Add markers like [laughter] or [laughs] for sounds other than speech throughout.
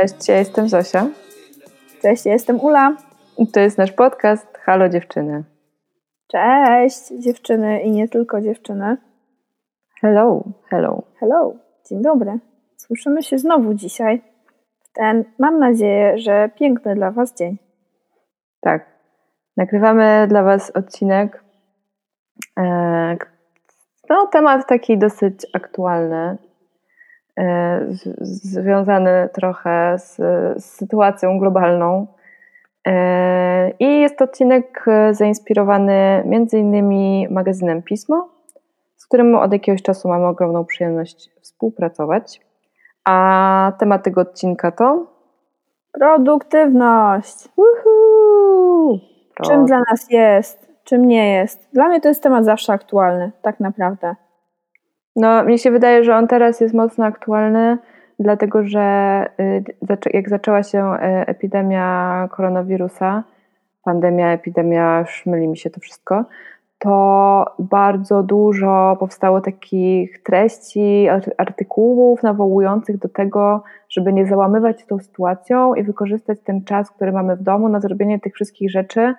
Cześć, ja jestem Zosia. Cześć, ja jestem Ula. I to jest nasz podcast Halo Dziewczyny. Cześć, dziewczyny i nie tylko dziewczyny. Hello, hello. Hello, dzień dobry. Słyszymy się znowu dzisiaj. W ten, mam nadzieję, że piękny dla Was dzień. Tak. Nagrywamy dla Was odcinek. E, no, temat taki dosyć aktualny, związany trochę z, z sytuacją globalną. E, I jest to odcinek zainspirowany między innymi magazynem Pismo, z którym od jakiegoś czasu mamy ogromną przyjemność współpracować. A temat tego odcinka to produktywność. Czym dla nas jest, czym nie jest. Dla mnie to jest temat zawsze aktualny, tak naprawdę. No, mnie się wydaje, że on teraz jest mocno aktualny, dlatego że y, jak zaczęła się y, epidemia koronawirusa, pandemia, epidemia, już myli mi się to wszystko, to bardzo dużo powstało takich treści, artykułów nawołujących do tego, żeby nie załamywać tą sytuacją i wykorzystać ten czas, który mamy w domu na zrobienie tych wszystkich rzeczy,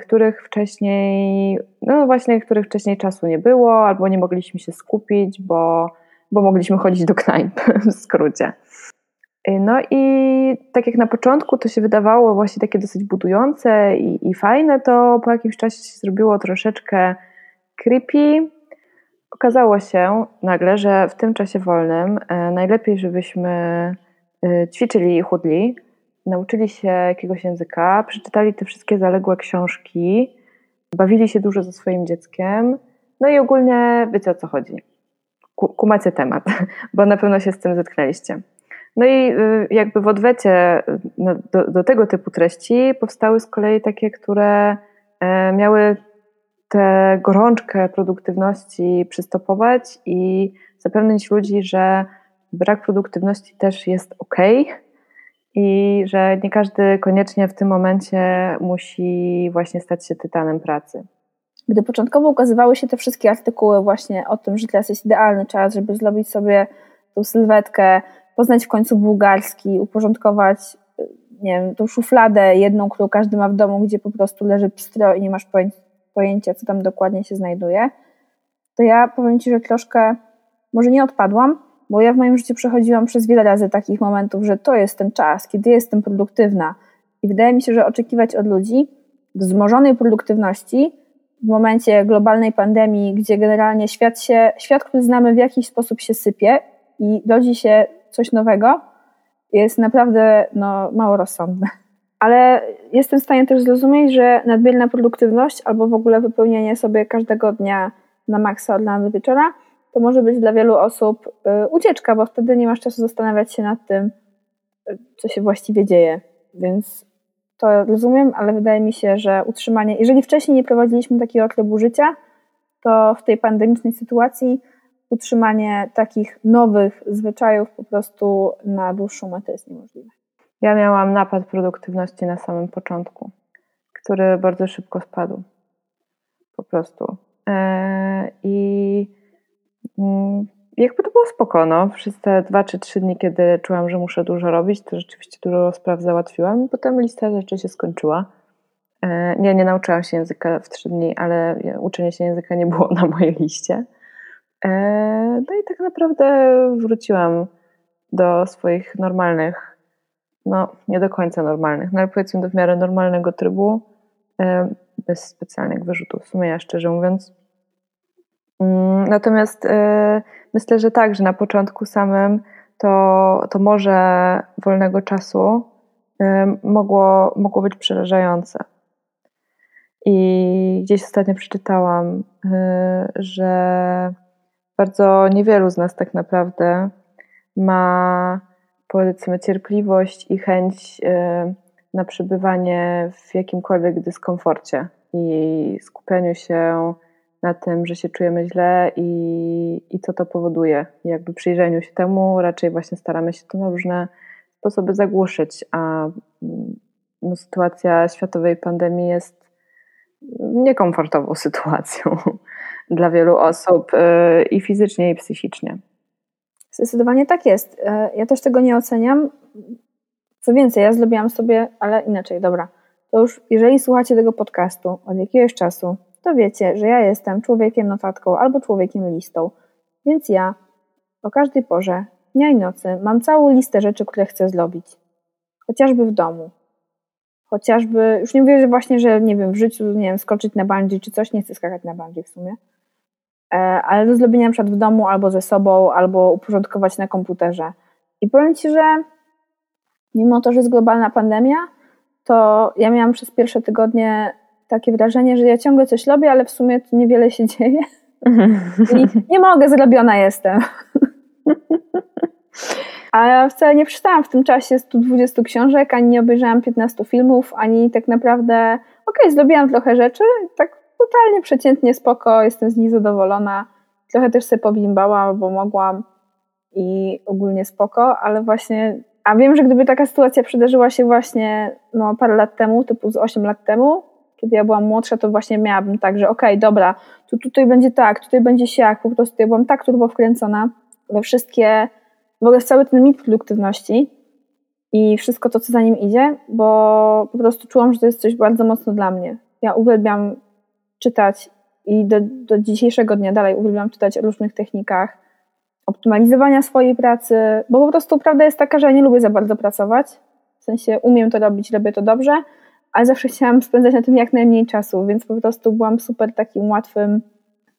których wcześniej, no właśnie, których wcześniej czasu nie było, albo nie mogliśmy się skupić, bo, bo mogliśmy chodzić do knajp [laughs] w skrócie. E, no i tak jak na początku to się wydawało właśnie takie dosyć budujące i, i fajne, to po jakimś czasie się zrobiło troszeczkę creepy. Okazało się nagle, że w tym czasie wolnym e, najlepiej, żebyśmy e, ćwiczyli i chudli, nauczyli się jakiegoś języka, przeczytali te wszystkie zaległe książki, bawili się dużo ze swoim dzieckiem, no i ogólnie wiecie o co chodzi. Kumacie temat, bo na pewno się z tym zetknęliście. No i y, jakby w odwecie y, do, do tego typu treści powstały z kolei takie, które e, miały tę gorączkę produktywności przystopować i zapewnić ludzi, że brak produktywności też jest ok i że nie każdy koniecznie w tym momencie musi właśnie stać się tytanem pracy. Gdy początkowo ukazywały się te wszystkie artykuły właśnie o tym, że teraz jest idealny czas, żeby zrobić sobie tą sylwetkę, poznać w końcu bułgarski, uporządkować nie wiem, tą szufladę jedną, którą każdy ma w domu, gdzie po prostu leży pstro i nie masz pojęcia, co tam dokładnie się znajduje, to ja powiem Ci, że troszkę, może nie odpadłam, bo ja w moim życiu przechodziłam przez wiele razy takich momentów, że to jest ten czas, kiedy jestem produktywna. I wydaje mi się, że oczekiwać od ludzi wzmożonej produktywności w momencie globalnej pandemii, gdzie generalnie świat się, świat, który znamy w jakiś sposób się sypie i rodzi się coś nowego, jest naprawdę no, mało rozsądne. Ale jestem w stanie też zrozumieć, że nadmierna produktywność albo w ogóle wypełnienie sobie każdego dnia na maksa od rana do wieczora, to może być dla wielu osób y, ucieczka, bo wtedy nie masz czasu zastanawiać się nad tym, y, co się właściwie dzieje. Więc to rozumiem, ale wydaje mi się, że utrzymanie, jeżeli wcześniej nie prowadziliśmy takiego trybu życia, to w tej pandemicznej sytuacji utrzymanie takich nowych zwyczajów po prostu na dłuższą metę jest niemożliwe. Ja miałam napad produktywności na samym początku, który bardzo szybko spadł. Po prostu. Eee, I jakby to było spokojno. Przez te dwa czy trzy dni, kiedy czułam, że muszę dużo robić, to rzeczywiście dużo spraw załatwiłam. Potem lista rzeczy się skończyła. Eee, nie, nie nauczyłam się języka w trzy dni, ale uczenie się języka nie było na mojej liście. E, no i tak naprawdę wróciłam do swoich normalnych, no nie do końca normalnych, no ale powiedzmy do w miarę normalnego trybu, e, bez specjalnych wyrzutów sumienia, szczerze mówiąc. Mm, natomiast e, myślę, że tak, że na początku samym to, to może wolnego czasu mogło, mogło być przerażające. I gdzieś ostatnio przeczytałam, że bardzo niewielu z nas tak naprawdę ma powiedzmy cierpliwość i chęć y, na przebywanie w jakimkolwiek dyskomforcie i skupianiu się na tym, że się czujemy źle i, i co to powoduje. Jakby przyjrzeniu się temu raczej właśnie staramy się to na różne sposoby zagłuszyć, a mm, no, sytuacja światowej pandemii jest niekomfortową [laughs] sytuacją [laughs] dla wielu osób y, i fizycznie, i psychicznie. Zdecydowanie tak jest. E, ja też tego nie oceniam. Co więcej, ja zrobiłam sobie, ale inaczej, dobra. To już, jeżeli słuchacie tego podcastu od jakiegoś czasu, to wiecie, że ja jestem człowiekiem notatką albo człowiekiem listą. Więc ja o każdej porze, dnia i nocy, mam całą listę rzeczy, które chcę zrobić. Chociażby w domu. Chociażby, już nie mówię, że właśnie, że nie wiem, w życiu, nie wiem, skoczyć na bungee czy coś, nie chcę skakać na bungee w sumie. E, ale do zrobienia na przykład w domu, albo ze sobą, albo uporządkować na komputerze. I powiem Ci, że mimo to, że jest globalna pandemia, to ja miałam przez pierwsze tygodnie takie wrażenie, że ja ciągle coś robię, ale w sumie to niewiele się dzieje. I [laughs] nie mogę, zrobiona jestem. A ja wcale nie przeczytałam w tym czasie 120 książek, ani nie obejrzałam 15 filmów, ani tak naprawdę, okej, okay, zrobiłam trochę rzeczy, tak totalnie przeciętnie spoko, jestem z nich zadowolona. Trochę też sobie poblimbałam, bo mogłam i ogólnie spoko, ale właśnie, a wiem, że gdyby taka sytuacja przydarzyła się właśnie no, parę lat temu, typu z 8 lat temu, kiedy ja byłam młodsza, to właśnie miałabym tak, że okej, okay, dobra, tu, tutaj będzie tak, tutaj będzie siak, po prostu ja byłam tak turbo wkręcona we wszystkie, w ogóle w cały ten mit produktywności i wszystko to, co za nim idzie, bo po prostu czułam, że to jest coś bardzo mocno dla mnie. Ja uwielbiam czytać i do, do dzisiejszego dnia dalej uwielbiam czytać o różnych technikach optymalizowania swojej pracy, bo po prostu prawda jest taka, że ja nie lubię za bardzo pracować. W sensie umiem to robić, robię to dobrze, ale zawsze chciałam spędzać na tym jak najmniej czasu, więc po prostu byłam super takim łatwym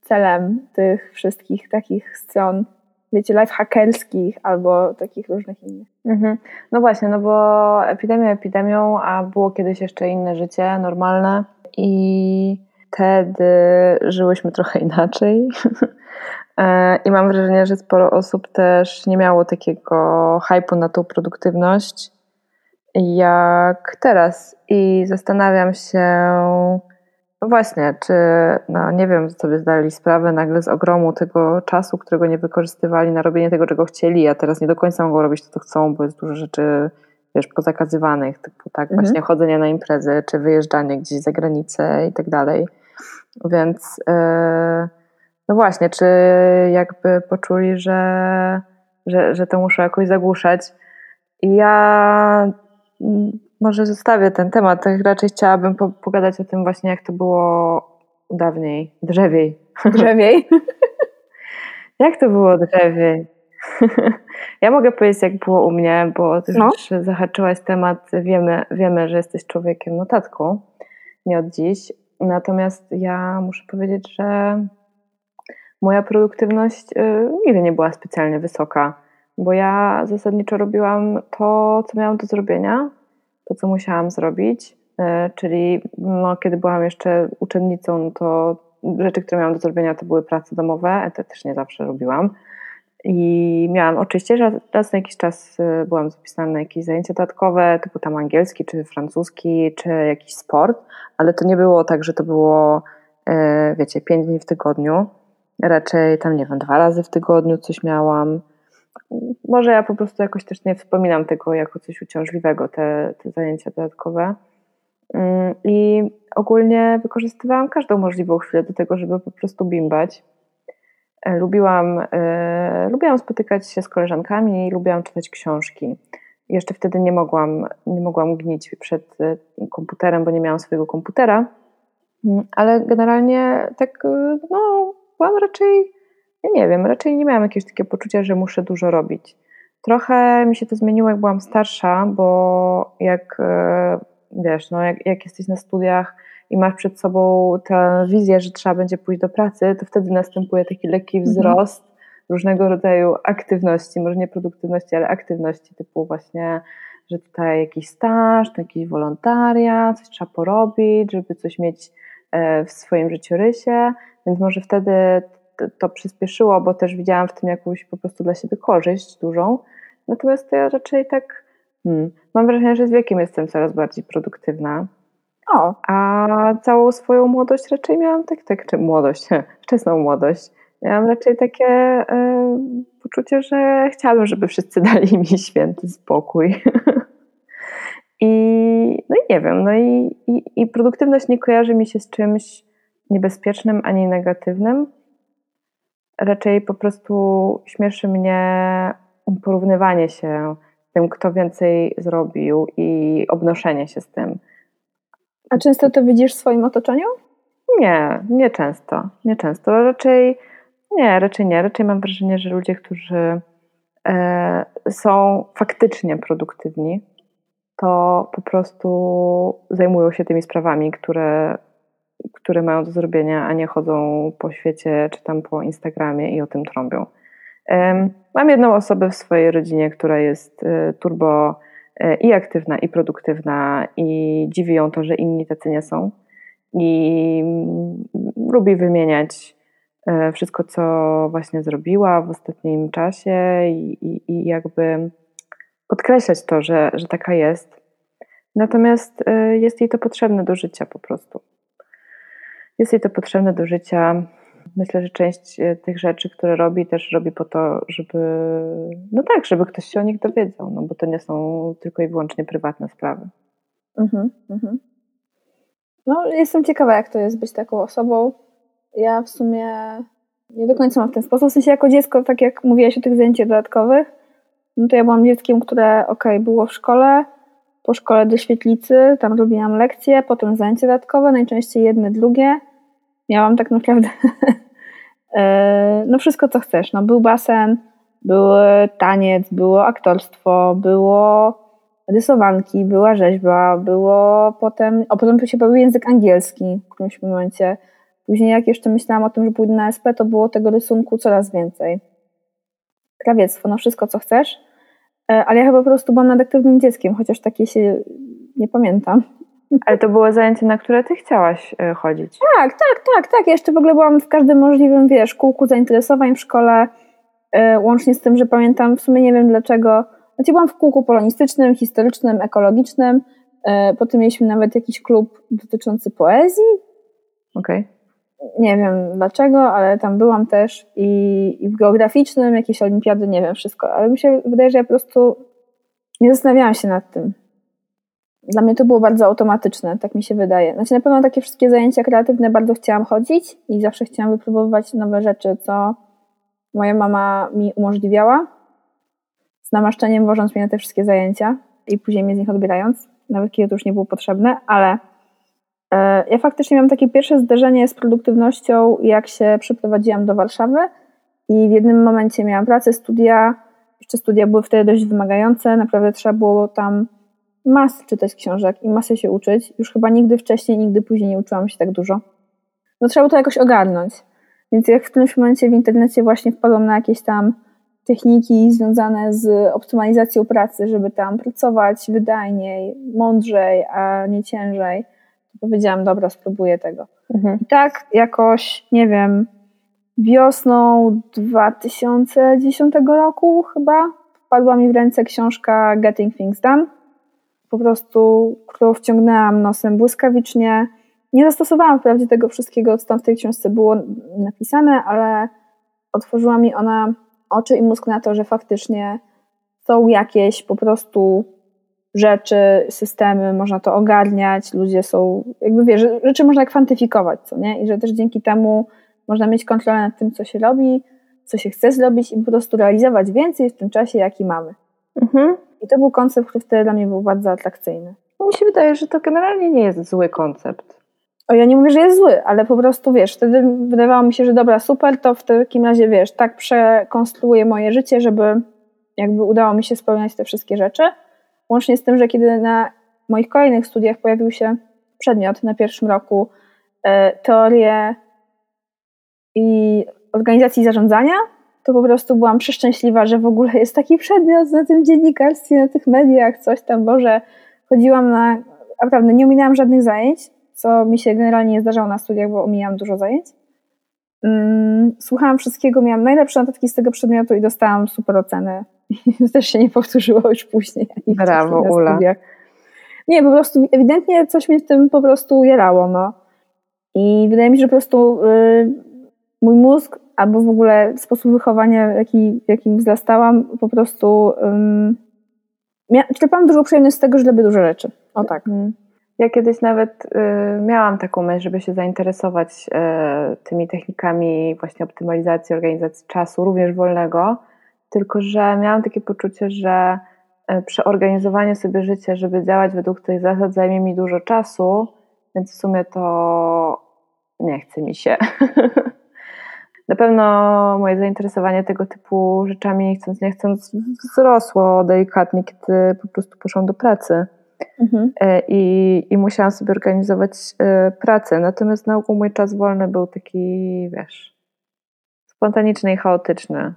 celem tych wszystkich takich stron, wiecie, life hackerskich albo takich różnych innych. Mhm. No właśnie, no bo epidemia epidemią, a było kiedyś jeszcze inne życie, normalne i wtedy żyłyśmy trochę inaczej. [laughs] E, I mam wrażenie, że sporo osób też nie miało takiego hypu na tą produktywność jak teraz. I zastanawiam się, no właśnie, czy, no nie wiem, sobie zdali sprawę nagle z ogromu tego czasu, którego nie wykorzystywali na robienie tego, czego chcieli, a teraz nie do końca mogą robić to, co chcą, bo jest dużo rzeczy wiesz, pozakazywanych, typu tak, mhm. właśnie chodzenie na imprezy, czy wyjeżdżanie gdzieś za granicę i tak dalej. Więc yy, no właśnie, czy jakby poczuli, że, że, że to muszę jakoś zagłuszać. I ja może zostawię ten temat, raczej chciałabym po, pogadać o tym właśnie, jak to było dawniej, drzewiej. [laughs] Drzewiej? [laughs] jak to było drzewiej? [laughs] ja mogę powiedzieć, jak było u mnie, bo ty no. już zahaczyłaś temat, wiemy, wiemy, że jesteś człowiekiem notatką, nie od dziś. Natomiast ja muszę powiedzieć, że moja produktywność y, nigdy nie była specjalnie wysoka, bo ja zasadniczo robiłam to, co miałam do zrobienia, to, co musiałam zrobić, y, czyli no, kiedy byłam jeszcze uczennicą, no to rzeczy, które miałam do zrobienia, to były prace domowe, to też nie zawsze robiłam. I miałam oczywiście, że raz na jakiś czas y, byłam zapisana na jakieś zajęcia dodatkowe, typu tam angielski, czy francuski, czy jakiś sport, ale to nie było tak, że to było, y, wiecie, pięć dni w tygodniu. Raczej tam, nie wiem, dwa razy w tygodniu coś miałam. Może ja po prostu jakoś też nie wspominam tego jako coś uciążliwego, te, te zajęcia dodatkowe. Mm, I ogólnie wykorzystywałam każdą możliwą chwilę do tego, żeby po prostu bimbać E, lubiłam, e, lubiłam spotykać się z koleżankami lubiłam czytać książki. Jeszcze wtedy nie mogłam, nie mogłam gnić przed e, komputerem, bo nie miałam swojego komputera, mm, ale generalnie tak, no, byłam raczej, ja nie wiem, raczej nie miałam jakiegoś takiego poczucia, że muszę dużo robić. Trochę mi się to zmieniło, jak byłam starsza, bo jak wiesz, no, jak, jak jesteś na studiach, i masz przed sobą tę wizję, że trzeba będzie pójść do pracy, to wtedy następuje taki lekki mhm. wzrost mhm. różnego rodzaju aktywności, może nie produktywności, ale aktywności typu właśnie, że tutaj jakiś staż, to jakiś wolontaria, coś trzeba porobić, żeby coś mieć e, w swoim życiorysie, więc może wtedy to przyspieszyło, bo też widziałam w tym jakąś po prostu dla siebie korzyść dużą. Natomiast ja raczej tak hmm, mam wrażenie, że z wiekiem jestem coraz bardziej produktywna. O. A całą swoją młodość raczej miałam tak, tak, czy młodość, [laughs] wczesną młodość. Miałam raczej takie y, poczucie, że chciałabym, żeby wszyscy [laughs] dali mi święty spokój. [laughs] I, no i nie wiem, no i, i, i produktywność nie kojarzy mi się z czymś niebezpiecznym ani negatywnym. Raczej po prostu śmieszy mnie porównywanie się z tym, kto więcej zrobił i obnoszenie się z tym. A często to widzisz w swoim otoczeniu? Nie, nie często. Nie często. Raczej nie, raczej nie. Raczej mam wrażenie, że ludzie, którzy e, są faktycznie produktywni, to po prostu zajmują się tymi sprawami, które, które mają do zrobienia, a nie chodzą po świecie czy tam po Instagramie i o tym trąbią. Mam jedną osobę w swojej rodzinie, która jest e, turbo e, i aktywna, i produktywna, i dziwi ją to, że inni tacy nie są. I mm, lubi wymieniać e, wszystko, co właśnie zrobiła w ostatnim czasie, i, i, i jakby podkreślać to, że, że taka jest. Natomiast jest jej to potrzebne do życia po prostu. Jest jej to potrzebne do życia myślę, że część e, tych rzeczy, które robi, też robi po to, żeby, no tak, żeby ktoś się o nich dowiedział, no bo to nie są tylko i wyłącznie prywatne sprawy. Mhm, mhm. No, jestem ciekawa, jak to jest być taką osobą. Ja w sumie nie do końca mam w ten sposób. W sensie jako dziecko, tak jak mówiłaś o tych zajęciach dodatkowych, no to ja byłam dzieckiem, które ok, było w szkole, po szkole do świetlicy, tam robiłam lekcje, potem zajęcia dodatkowe, najczęściej jedne, drugie. Miałam tak naprawdę [laughs] E, no wszystko co chcesz. No, był basen, był taniec, było aktorstwo, było rysowanki, była rzeźba, było potem, a potem się pojawił język angielski w którymś momencie. Później jak jeszcze myślałam o tym, że pójdę na SP, to było tego rysunku coraz więcej. Krawiectwo, no wszystko co chcesz. E, ale ja chyba po prostu byłam nadaktywnym dzieckiem, chociaż takie się nie pamiętam. Ale to było zajęcie, na które ty chciałaś e, chodzić. Tak, tak, tak, tak. Jeszcze w ogóle byłam w każdym możliwym, wiesz, kółku zainteresowań w szkole, e, łącznie z tym, że pamiętam, w sumie nie wiem dlaczego, znaczy byłam w kółku polonistycznym, historycznym, ekologicznym, potem mieliśmy nawet jakiś klub dotyczący poezji. Okej. Okay. Nie wiem dlaczego, ale tam byłam też i, i w geograficznym, jakieś olimpiady, nie wiem, wszystko, ale mi się wydaje, że ja po prostu nie zastanawiałam się nad tym dla mnie to było bardzo automatyczne, tak mi się wydaje. Znaczy na pewno takie wszystkie zajęcia kreatywne bardzo chciałam chodzić i zawsze chciałam wypróbować nowe rzeczy, co moja mama mi umożliwiała z namaszczeniem wożąc mnie na te wszystkie zajęcia i później mnie z nich odbierając, nawet kiedy to już nie było potrzebne, ale ja faktycznie miałam takie pierwsze zderzenie z produktywnością, jak się przeprowadziłam do Warszawy i w jednym momencie miałam pracę, studia, jeszcze studia były wtedy dość wymagające, naprawdę trzeba było tam masę czytać książek i masę się uczyć. Już chyba nigdy wcześniej, nigdy później nie uczyłam się tak dużo. No trzeba było to jakoś ogarnąć. Więc jak w którymś momencie w internecie właśnie wpadłam na jakieś tam techniki związane z optymalizacją pracy, żeby tam pracować wydajniej, mądrzej, a nie ciężej, powiedziałam, dobra, spróbuję tego. Mhm. I tak jakoś, nie wiem, wiosną 2010 roku chyba wpadła mi w ręce książka Getting Things Done po prostu, którą wciągnęłam nosem błyskawicznie. Nie zastosowałam wprawdzie tego wszystkiego, co tam w tej książce było napisane, ale otworzyła mi ona oczy i mózg na to, że faktycznie są jakieś po prostu rzeczy, systemy, można to ogarniać, ludzie są, jakby wiesz, rzeczy można kwantyfikować, co nie? I że też dzięki temu można mieć kontrolę nad tym, co się robi, co się chce zrobić i po prostu realizować więcej w tym czasie, jaki mamy. Mhm. I to był koncept, który wtedy dla mnie był bardzo atrakcyjny. Mi się wydaje, że to generalnie nie jest zły koncept. O, ja nie mówię, że jest zły, ale po prostu, wiesz, wtedy wydawało mi się, że dobra, super, to w takim razie, wiesz, tak przekonstruuję moje życie, żeby jakby udało mi się spełniać te wszystkie rzeczy. Łącznie z tym, że kiedy na moich kolejnych studiach pojawił się przedmiot na pierwszym roku e, teorie i organizacji zarządzania, to po prostu byłam przeszczęśliwa, że w ogóle jest taki przedmiot na tym dziennikarstwie, na tych mediach, coś tam, Boże. Chodziłam na, naprawdę nie ominęłam żadnych zajęć, co mi się generalnie nie zdarzało na studiach, bo omijałam dużo zajęć. Mm, słuchałam wszystkiego, miałam najlepsze notatki z tego przedmiotu i dostałam super ocenę. [laughs] to też się nie powtórzyło już później. Brawo, Ula. Studiach. Nie, po prostu ewidentnie coś mnie w tym po prostu jarało, no. I wydaje mi się, że po prostu yy, mój mózg albo w ogóle sposób wychowania, jaki, w jakim wzrastałam, po prostu um, czerpałam dużo przyjemności z tego, że robię dużo rzeczy. O tak. Mm. Ja kiedyś nawet y, miałam taką myśl, żeby się zainteresować y, tymi technikami właśnie optymalizacji, organizacji czasu, również wolnego, tylko że miałam takie poczucie, że y, przeorganizowanie sobie życia, żeby działać według tych zasad zajmie mi dużo czasu, więc w sumie to nie chce mi się. [laughs] Na pewno moje zainteresowanie tego typu rzeczami, nie chcąc, nie chcąc, wzrosło delikatnie, kiedy po prostu poszłam do pracy. Mhm. E, I, I musiałam sobie organizować e, pracę. Natomiast na ogół mój czas wolny był taki, wiesz, spontaniczny i chaotyczny.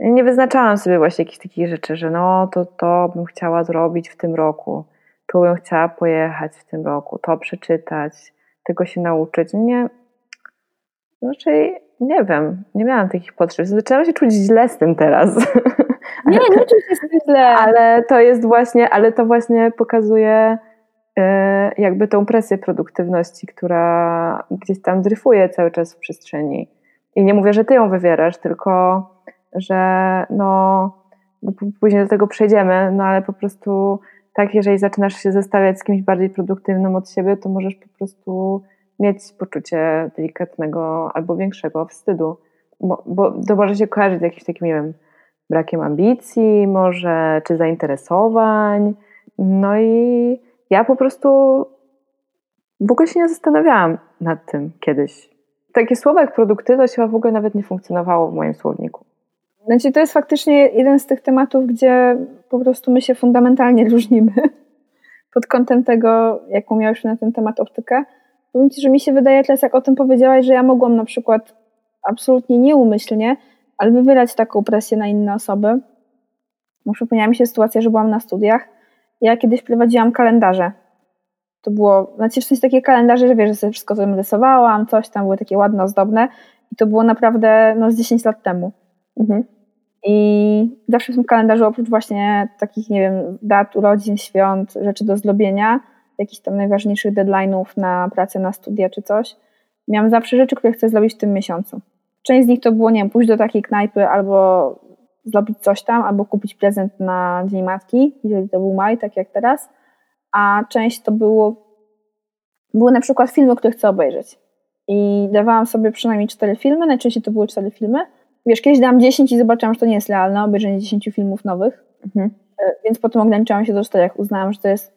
Nie wyznaczałam sobie właśnie jakichś takich rzeczy, że no to to bym chciała zrobić w tym roku, tu bym chciała pojechać w tym roku, to przeczytać, tego się nauczyć. Nie, raczej nie wiem, nie miałam takich potrzeb. Zaczęłam się czuć źle z tym teraz. [laughs] Nie, nie czuć się źle. Ale to jest właśnie, ale to właśnie pokazuje e, jakby tą presję produktywności, która gdzieś tam dryfuje cały czas w przestrzeni. I nie mówię, że ty ją wywierasz, tylko że no później do tego przejdziemy, no ale po prostu tak, jeżeli zaczynasz się zestawiać z kimś bardziej produktywnym od siebie, to możesz po prostu mieć poczucie delikatnego albo większego wstydu, bo, bo to może się kojarzyć z jakimś takim, nie wiem, brakiem ambicji, może czy zainteresowań. No i ja po prostu w ogóle się nie zastanawiałam nad tym kiedyś. Takie słowo jak produktywność chyba w ogóle nawet nie funkcjonowało w moim słowniku. Znaczy, to jest faktycznie jeden z tych tematów, gdzie po prostu my się fundamentalnie [laughs] różnimy pod kątem tego, jaką miałeś na ten temat optykę. Powiem Ci, że mi się wydaje teraz, jak o tym powiedziałaś, że ja mogłam na przykład absolutnie nieumyślnie, ale wywierać taką presję na inne osoby. Bo przypomniała mi się sytuacja, że byłam na studiach. Ja kiedyś prowadziłam kalendarze. To było, znaczy w sensie takie kalendarze, że wiesz, że sobie wszystko sobie rysowałam, coś tam były takie ładne, ozdobne. I to było naprawdę no, z 10 lat temu. Mhm. I zawsze w tym kalendarzu oprócz właśnie takich, nie wiem, dat, urodzin, świąt, rzeczy do zrobienia, jakichś tam najważniejszych deadline'ów na pracę, na studia czy coś, miałam zawsze rzeczy, które chcę zrobić w tym miesiącu. Część z nich to było, nie wiem, pójść do takiej knajpy albo zrobić coś tam, albo kupić prezent na Dzień Matki, jeżeli to był maj, tak jak teraz, a część to było, były na przykład filmy, które chcę obejrzeć. I dawałam sobie przynajmniej cztery filmy, najczęściej to były cztery filmy. Wiesz, kiedyś dałam 10 i zobaczyłam, że to nie jest realne, obejrzenie 10 filmów nowych, mhm. E, więc potem ograniczyłam się do czterech. Uznałam, że to jest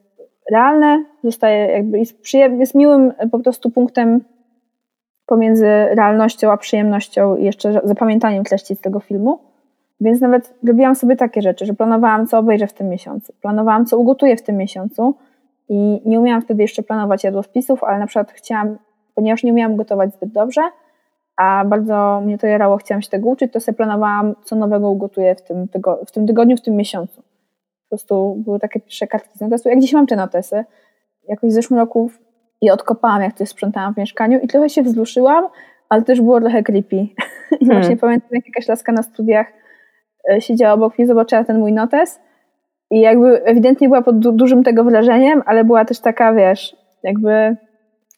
realne, zostaje jakby jest, jest miłym po prostu punktem pomiędzy realnością a przyjemnością i jeszcze zapamiętaniem treści z tego filmu. Więc nawet robiłam sobie takie rzeczy, że planowałam, co obejrzę w tym miesiącu, planowałam, co ugotuję w tym miesiącu i nie umiałam wtedy jeszcze planować jadłospisów, ale na przykład chciałam, ponieważ nie umiałam gotować zbyt dobrze, a bardzo mnie to jarało, chciałam się tego uczyć, to sobie planowałam, co nowego ugotuję w tym, w tym tygodniu, w tym miesiącu. Po prostu były takie pierwsze kartki z notesu. Jak dziś mam te notesy. Jakoś w zeszłym roku i odkopałam, jak coś sprzątałam w mieszkaniu i trochę się wzruszyłam, ale też było trochę creepy. [laughs] I hmm. właśnie pamiętam, jak jakaś laska na studiach e, siedziała obok mnie, zobaczyła ten mój notes i jakby ewidentnie była pod du dużym tego wrażeniem, ale była też taka, wiesz, jakby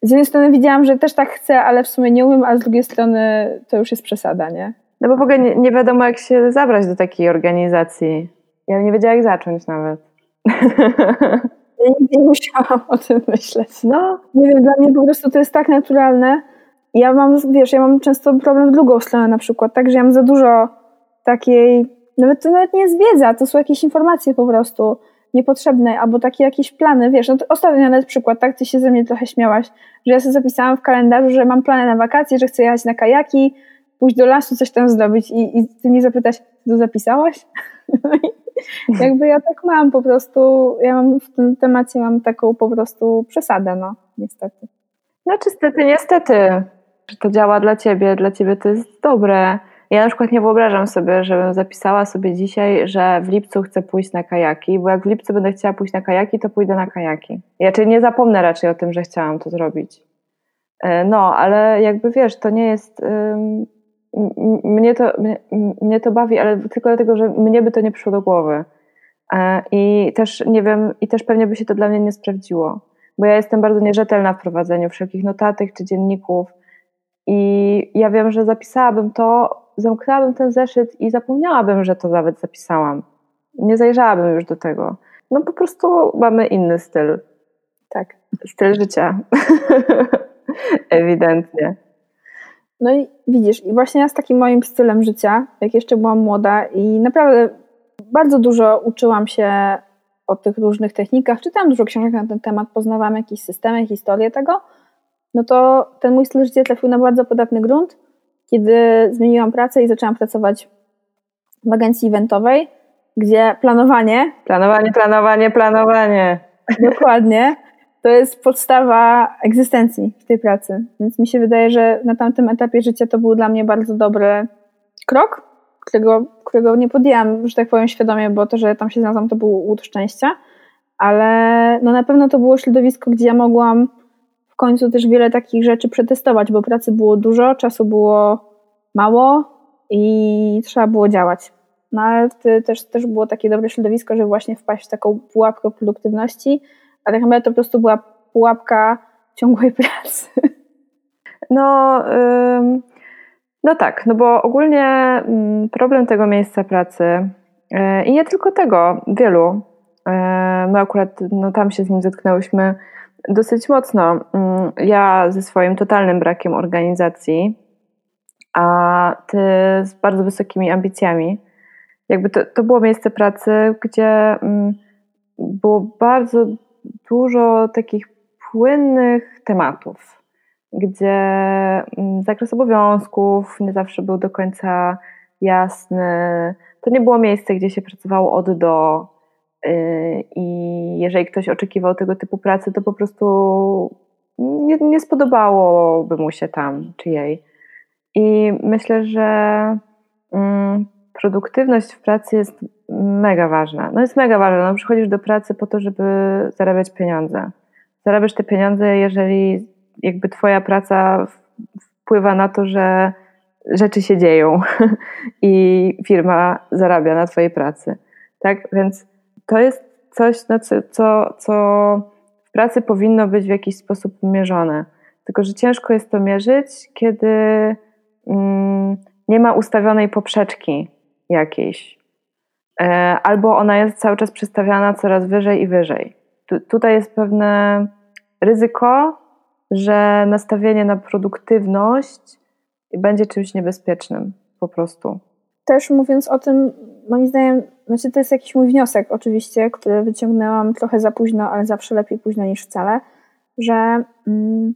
z jednej strony widziałam, że też tak chcę, ale w sumie nie umiem, a z drugiej strony to już jest przesada, nie? No bo w ogóle nie, nie wiadomo, jak się zabrać do takiej organizacji. Ja nie wiedziała, jak zacząć nawet. [laughs] Nigdy nie musiałam o tym myśleć. No, nie wiem, dla mnie po prostu to jest tak naturalne. Ja mam, wiesz, ja mam często problem w drugą stronę na przykład, tak, że ja mam za dużo takiej, nawet to nawet nie jest wiedza, to są jakieś informacje po prostu niepotrzebne, albo takie jakieś plany, wiesz, no to ostatnio nawet przykład, tak, ty się ze mnie trochę śmiałaś, że ja sobie zapisałam w kalendarzu, że mam plany na wakacje, że chcę jechać na kajaki, pójść do lasu, coś tam zrobić i, i ty mnie zapytasz, to zapisałaś? [laughs] jakby ja tak mam po prostu, ja mam w tym temacie mam taką po prostu przesadę, no, niestety. No, niestety, niestety, że to działa dla ciebie, dla ciebie to jest dobre. Ja na przykład nie wyobrażam sobie, żebym zapisała sobie dzisiaj, że w lipcu chcę pójść na kajaki, bo jak w lipcu będę chciała pójść na kajaki, to pójdę na kajaki. Ja czyli nie zapomnę raczej o tym, że chciałam to zrobić. E, no, ale jakby wiesz, to nie jest mnie to, mnie, mnie to bawi, ale tylko dlatego, że mnie by to nie przyszło do głowy. E, I też nie wiem, i też pewnie by się to dla mnie nie sprawdziło, bo ja jestem bardzo nierzetelna w prowadzeniu wszelkich notatek czy dzienników. I ja wiem, że zapisałabym to, zamknęłabym ten zeszyt i zapomniałabym, że to nawet zapisałam. Nie zajrzałabym już do tego. No po prostu mamy inny styl. Tak. Styl życia. [laughs] Ewidentnie. No i widzisz, i właśnie ja z takim moim stylem życia, jak jeszcze byłam młoda i naprawdę bardzo dużo uczyłam się o tych różnych technikach, czytałam dużo książek na ten temat, poznawałam jakieś systemy, historię tego, no to ten mój styl życia trafił na bardzo podatny grunt, kiedy zmieniłam pracę i zaczęłam pracować w agencji eventowej, gdzie planowanie. Planowanie, planowanie, planowanie. Dokładnie. To jest podstawa egzystencji w tej pracy. Więc mi się wydaje, że na tamtym etapie życia to był dla mnie bardzo dobry krok, którego, którego nie podjęłam, że tak powiem, świadomie, bo to, że tam się znalazłam, to był łód szczęścia. Ale no na pewno to było środowisko, gdzie ja mogłam w końcu też wiele takich rzeczy przetestować, bo pracy było dużo, czasu było mało i trzeba było działać. No ale też, też było takie dobre środowisko, żeby właśnie wpaść w taką pułapkę produktywności, a tak naprawdę to po prostu była pułapka ciągłej [laughs] pracy. No, no tak, no bo ogólnie mm, problem tego miejsca pracy yy, i nie tylko tego, wielu, yy, my akurat no, tam się z nim zetknęłyśmy dosyć mocno. Yy, ja ze swoim totalnym brakiem organizacji, a ty z bardzo wysokimi ambicjami jakby to, to było miejsce pracy, gdzie mm, było bardzo dużo takich płynnych tematów, gdzie mm, zakres obowiązków nie zawsze był do końca jasny. To nie było miejsce, gdzie się pracowało od do. Y, I jeżeli ktoś oczekiwał tego typu pracy, to po prostu nie, nie spodobałoby mu się tam czy jej. I myślę, że mm, produktywność w pracy jest mega ważna. No jest mega ważna. No przychodzisz do pracy po to, żeby zarabiać pieniądze. Zarabiasz te pieniądze, jeżeli jakby twoja praca wpływa na to, że rzeczy się dzieją [laughs] i firma zarabia na twojej pracy. Tak? Więc to jest coś, co, co, co w pracy powinno być w jakiś sposób mierzone. Tylko, że ciężko jest to mierzyć, kiedy mm, nie ma ustawionej poprzeczki jakiejś. E, albo ona jest cały czas przestawiana coraz wyżej i wyżej. Tu, tutaj jest pewne ryzyko, że nastawienie na produktywność będzie czymś niebezpiecznym po prostu. Też mówiąc o tym, moim zdaniem, znaczy to jest jakiś mój wniosek oczywiście, który wyciągnęłam trochę za późno, ale zawsze lepiej późno niż wcale, że mm,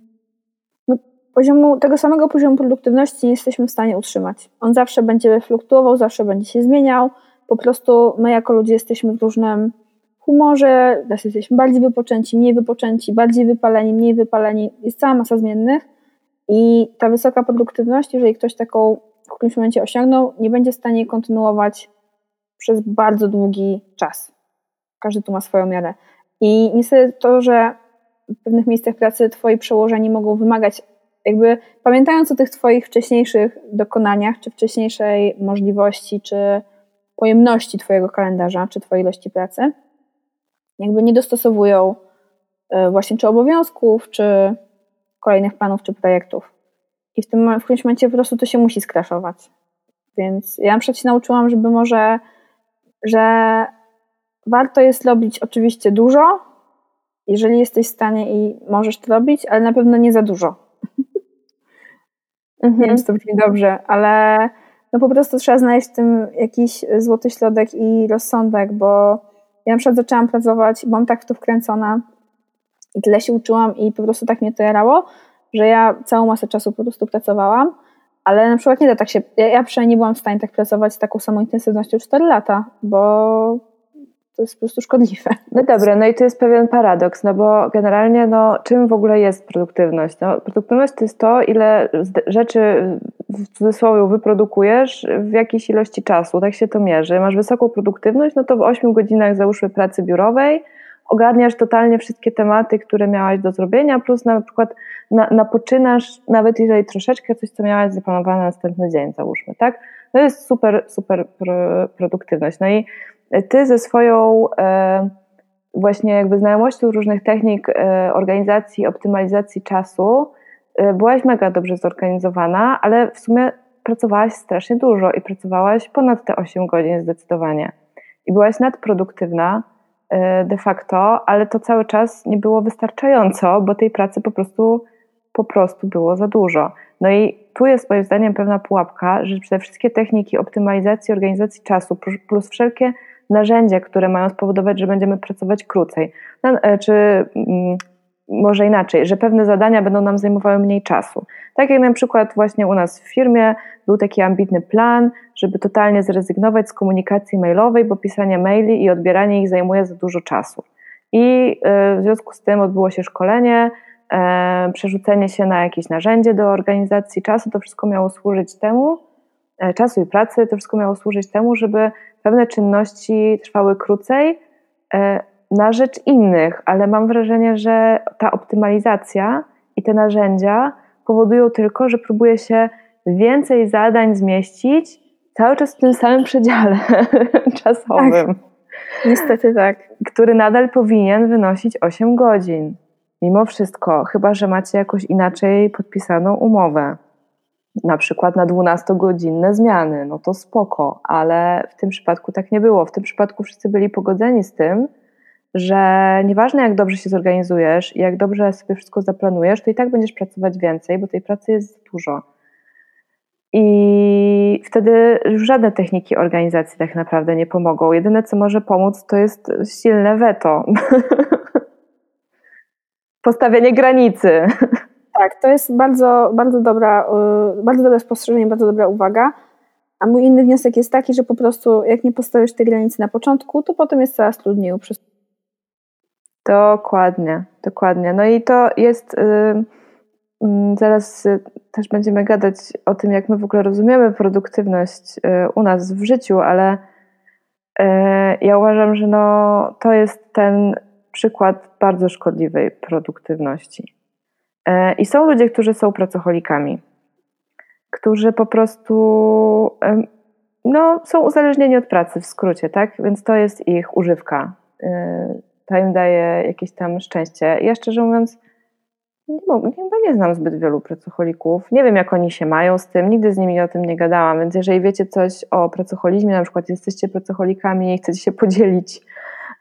poziomu, tego samego poziomu produktywności nie jesteśmy w stanie utrzymać. On zawsze będzie fluktuował, zawsze będzie się zmieniał. Po prostu my jako ludzie jesteśmy w różnym humorze, jesteśmy bardziej wypoczęci, mniej wypoczęci, bardziej wypaleni, mniej wypaleni. Jest cała masa zmiennych i ta wysoka produktywność, jeżeli ktoś taką w którymś momencie osiągnął, nie będzie w stanie kontynuować przez bardzo długi czas. Każdy tu ma swoją miarę. I niestety to, że w pewnych miejscach pracy twoi przełożeni mogą wymagać jakby pamiętając o tych Twoich wcześniejszych dokonaniach, czy wcześniejszej możliwości, czy pojemności Twojego kalendarza, czy Twojej ilości pracy, jakby nie dostosowują e, właśnie czy obowiązków, czy kolejnych planów, czy projektów. I w tym w którymś momencie po prostu to się musi skraszować. Więc ja na przykład się nauczyłam, żeby może, że warto jest robić oczywiście dużo, jeżeli jesteś w stanie i możesz to robić, ale na pewno nie za dużo Mhm. Nie wiem, czy to brzmi dobrze, ale no po prostu trzeba znaleźć w tym jakiś złoty środek i rozsądek, bo ja na przykład zaczęłam pracować, byłam tak w to wkręcona i tyle się uczyłam i po prostu tak mnie to jarało, że ja całą masę czasu po prostu pracowałam, ale na przykład nie da tak się, ja, ja przynajmniej nie byłam w stanie tak pracować z taką samą intensywnością 4 lata, bo to jest po prostu szkodliwe. No dobra, no i to jest pewien paradoks, no bo generalnie no, czym w ogóle jest produktywność? No, produktywność to jest to, ile rzeczy w cudzysłowie wyprodukujesz w jakiejś ilości czasu, tak się to mierzy. Masz wysoką produktywność, no to w 8 godzinach załóżmy pracy biurowej ogarniasz totalnie wszystkie tematy, które miałaś do zrobienia, plus na przykład na, napoczynasz, nawet jeżeli troszeczkę coś, co miałaś zaplanowane na następny dzień, załóżmy, tak? To jest super, super produktywność. No i ty ze swoją e, właśnie jakby znajomością różnych technik e, organizacji, optymalizacji czasu e, byłaś mega dobrze zorganizowana, ale w sumie pracowałaś strasznie dużo i pracowałaś ponad te 8 godzin zdecydowanie. I byłaś nadproduktywna de facto, ale to cały czas nie było wystarczająco, bo tej pracy po prostu, po prostu było za dużo. No i tu jest moim zdaniem pewna pułapka, że te wszystkie techniki optymalizacji, organizacji czasu plus wszelkie narzędzia, które mają spowodować, że będziemy pracować krócej, no, czy mm, może inaczej, że pewne zadania będą nam zajmowały mniej czasu. Tak jak na przykład właśnie u nas w firmie był taki ambitny plan, żeby totalnie zrezygnować z komunikacji mailowej, bo pisanie maili i odbieranie ich zajmuje za dużo czasu. I e, w związku z tym odbyło się szkolenie, e, przerzucenie się na jakieś narzędzie do organizacji czasu, to wszystko miało służyć temu, e, czasu i pracy, to wszystko miało służyć temu, żeby pewne czynności trwały krócej, na rzecz innych, ale mam wrażenie, że ta optymalizacja i te narzędzia powodują tylko, że próbuje się więcej zadań zmieścić cały czas w tym samym przedziale [laughs] czasowym. Tak. Niestety tak. Który nadal powinien wynosić 8 godzin. Mimo wszystko, chyba że macie jakoś inaczej podpisaną umowę. Na przykład na 12-godzinne zmiany, no to spoko, ale w tym przypadku tak nie było. W tym przypadku wszyscy byli pogodzeni z tym, że nieważne jak dobrze się zorganizujesz i jak dobrze sobie wszystko zaplanujesz, to i tak będziesz pracować więcej, bo tej pracy jest dużo. I wtedy już żadne techniki organizacji tak naprawdę nie pomogą. Jedyne, co może pomóc, to jest silne weto. [laughs] Postawienie granicy. Tak, to jest bardzo, bardzo, dobra, y, bardzo dobre spostrzeżenie, bardzo dobra uwaga. A mój inny wniosek jest taki, że po prostu jak nie postawisz tej granicy na początku, to potem jest coraz trudniej przez Dokładnie, dokładnie. No i to jest. Yy, zaraz y, też będziemy gadać o tym, jak my w ogóle rozumiemy produktywność y, u nas w życiu, ale y, ja uważam, że no, to jest ten przykład bardzo szkodliwej produktywności. I są ludzie, którzy są pracocholikami, którzy po prostu no, są uzależnieni od pracy w skrócie, tak? Więc to jest ich używka to im daje jakieś tam szczęście. Ja szczerze mówiąc, nie, nie znam zbyt wielu pracocholików. Nie wiem, jak oni się mają z tym, nigdy z nimi o tym nie gadałam, więc jeżeli wiecie coś o pracocholizmie, na przykład jesteście pracocholikami i chcecie się podzielić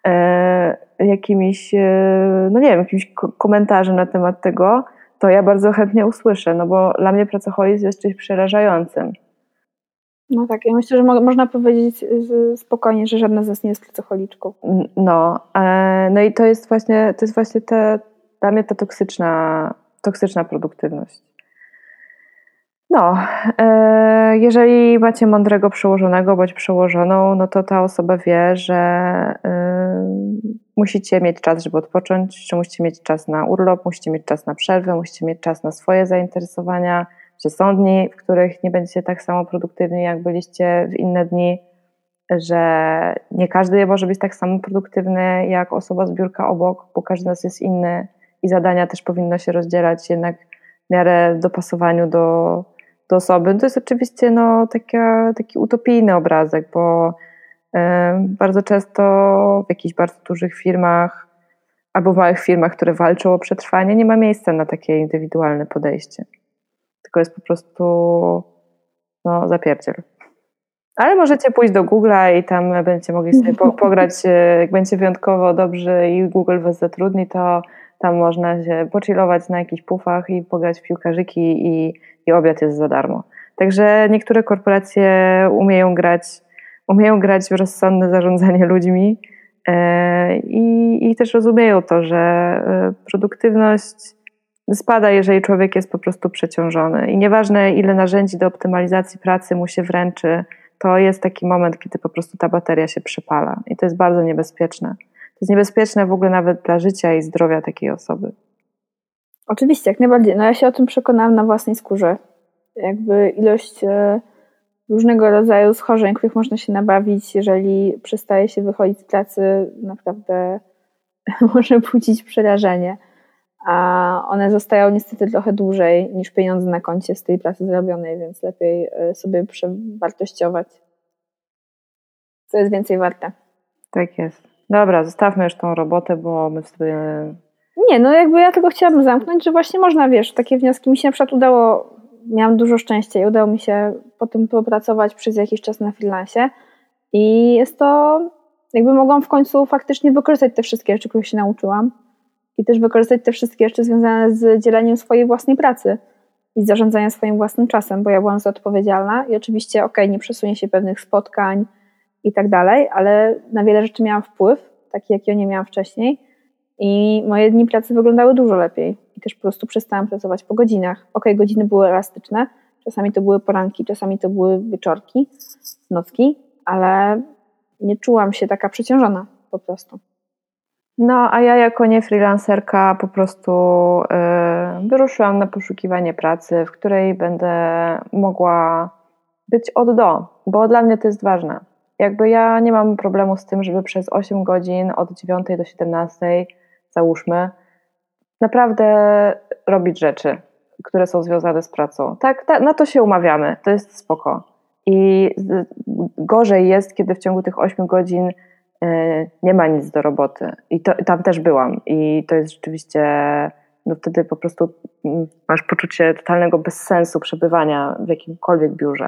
e, jakimiś, e, no nie wiem, jakimś komentarzem na temat tego, to ja bardzo chętnie usłyszę, no bo dla mnie pracocholizm jest czymś przerażającym. No tak, ja myślę, że mo można powiedzieć spokojnie, że żadna z nas nie jest pracocholiczką. No, e, no i to jest właśnie, to jest właśnie te, dla mnie ta toksyczna, toksyczna produktywność. No, e, jeżeli macie mądrego przełożonego bądź przełożoną, no to ta osoba wie, że e, musicie mieć czas, żeby odpocząć, że musicie mieć czas na urlop, musicie mieć czas na przerwę, musicie mieć czas na swoje zainteresowania, że są dni, w których nie będziecie tak samo produktywni, jak byliście w inne dni, że nie każdy może być tak samo produktywny jak osoba z biurka obok, bo każdy z nas jest inny i zadania też powinno się rozdzielać jednak w miarę dopasowaniu do, do osoby. To jest oczywiście no, taka, taki utopijny obrazek, bo y, bardzo często w jakichś bardzo dużych firmach albo w małych firmach, które walczą o przetrwanie, nie ma miejsca na takie indywidualne podejście tylko jest po prostu no, zapierdziel. Ale możecie pójść do Google'a i tam będziecie mogli sobie po, [laughs] pograć, e, jak będzie wyjątkowo dobrze i Google was zatrudni, to tam można się pochillować na jakichś pufach i pograć w piłkarzyki i, i obiad jest za darmo. Także niektóre korporacje umieją grać, umieją grać w rozsądne zarządzanie ludźmi e, i, i też rozumieją to, że e, produktywność spada, jeżeli człowiek jest po prostu przeciążony. I nieważne, ile narzędzi do optymalizacji pracy mu się wręczy, to jest taki moment, kiedy po prostu ta bateria się przepala. I to jest bardzo niebezpieczne. To jest niebezpieczne w ogóle nawet dla życia i zdrowia takiej osoby. Oczywiście, jak najbardziej. No ja się o tym przekonałam na własnej skórze. Jakby ilość e, różnego rodzaju schorzeń, których można się nabawić, jeżeli przestaje się wychodzić z pracy, naprawdę [laughs] może budzić przerażenie a one zostają niestety trochę dłużej niż pieniądze na koncie z tej pracy zrobionej, więc lepiej e, sobie przewartościować, co jest więcej warte. Tak jest. Dobra, zostawmy już tą robotę, bo my sobie... Nie, no jakby ja tego chciałabym zamknąć, że właśnie można, wiesz, takie wnioski. Mi się na przykład udało, miałam dużo szczęścia i udało mi się potem popracować przez jakiś czas na freelancie. I jest to jakby mogłam w końcu faktycznie wykorzystać te wszystkie rzeczy, których się nauczyłam. I też wykorzystać te wszystkie rzeczy związane z dzieleniem swojej własnej pracy i zarządzaniem swoim własnym czasem, bo ja byłam za odpowiedzialna. I oczywiście okej, okay, nie przesunie się pewnych spotkań i tak dalej, ale na wiele rzeczy miałam wpływ, taki jaki nie miałam wcześniej i moje dni pracy wyglądały dużo lepiej i też po prostu przestałam pracować po godzinach. Ok, godziny były elastyczne, czasami to były poranki, czasami to były wieczorki, nocki, ale nie czułam się taka przeciążona po prostu. No, a ja jako nie freelancerka po prostu yy, wyruszyłam na poszukiwanie pracy, w której będę mogła być od do, bo dla mnie to jest ważne. Jakby ja nie mam problemu z tym, żeby przez 8 godzin od 9 do 17, załóżmy, naprawdę robić rzeczy, które są związane z pracą. Tak, tak, na to się umawiamy, to jest spoko. I gorzej jest, kiedy w ciągu tych 8 godzin e, nie ma nic do roboty. I to, tam też byłam. I to jest rzeczywiście, no wtedy po prostu mm, masz poczucie totalnego bezsensu przebywania w jakimkolwiek biurze.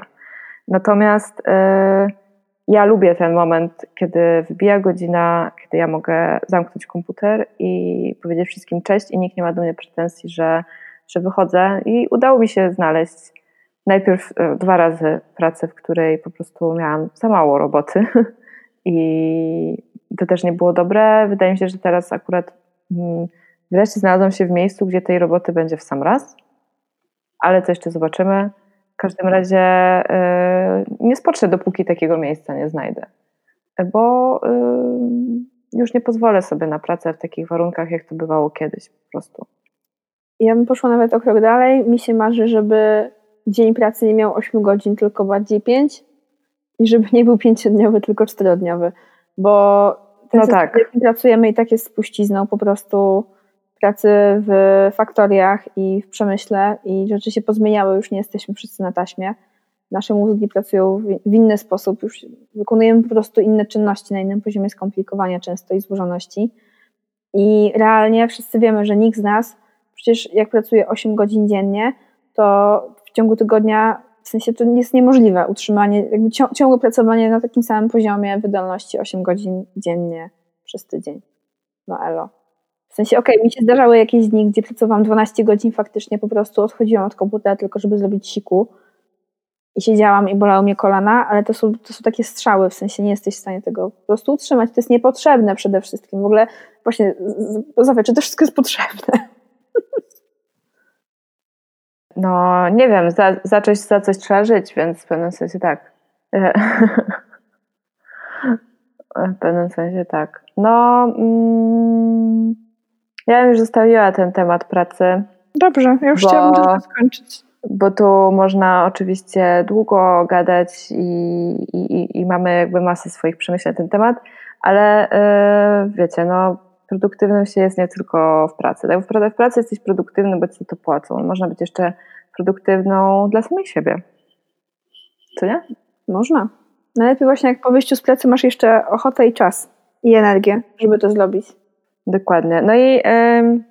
Natomiast yy, ja lubię ten moment, kiedy wybija godzina, kiedy ja mogę zamknąć komputer i powiedzieć wszystkim cześć i nikt nie ma do mnie pretensji, że, że wychodzę. I udało mi się znaleźć najpierw e, dwa razy pracę, w której po prostu miałam za mało roboty [laughs] i to też nie było dobre. Wydaje mi się, że teraz akurat hmm, wreszcie znalazłam się w miejscu, gdzie tej roboty będzie w sam raz, ale to jeszcze zobaczymy. W każdym razie yy, nie spocznę, dopóki takiego miejsca nie znajdę, bo yy, już nie pozwolę sobie na pracę w takich warunkach, jak to bywało kiedyś po prostu. Ja bym poszła nawet o krok dalej. Mi się marzy, żeby dzień pracy nie miał 8 godzin, tylko bardziej 5 i żeby nie był pięciodniowy, tylko czterodniowy, bo ten no tak. pracujemy i tak jest spuścizną po prostu pracy w faktoriach i w przemyśle i rzeczy się pozmieniały, już nie jesteśmy wszyscy na taśmie. Nasze mózgi pracują w inny sposób, już wykonujemy po prostu inne czynności na innym poziomie skomplikowania często i złożoności. I realnie wszyscy wiemy, że nikt z nas, przecież jak pracuje 8 godzin dziennie, to w ciągu tygodnia, w sensie to jest niemożliwe utrzymanie, jakby ciągłe pracowanie na takim samym poziomie wydolności 8 godzin dziennie przez tydzień. No elo. W sensie, okej, okay, mi się zdarzały jakieś dni, gdzie pracowałam 12 godzin faktycznie, po prostu odchodziłam od komputera tylko, żeby zrobić siku i siedziałam i bolały mnie kolana, ale to są, to są takie strzały, w sensie nie jesteś w stanie tego po prostu utrzymać. To jest niepotrzebne przede wszystkim. W ogóle właśnie, Zofia, czy to wszystko jest potrzebne? No, nie wiem, za, za, coś, za coś trzeba żyć, więc w pewnym sensie tak. [laughs] w pewnym sensie tak. No, mm, ja już zostawiła ten temat pracy. Dobrze, ja już bo, chciałabym to skończyć. Bo tu można oczywiście długo gadać i, i, i mamy jakby masę swoich przemyśleń na ten temat, ale yy, wiecie, no produktywność jest nie tylko w pracy. Tak? W pracy jesteś produktywny, bo ci to płacą. Można być jeszcze produktywną dla samej siebie. Co nie? Można. Najlepiej właśnie jak po wyjściu z pracy masz jeszcze ochotę i czas i energię, żeby to zrobić. Dokładnie. No i yy,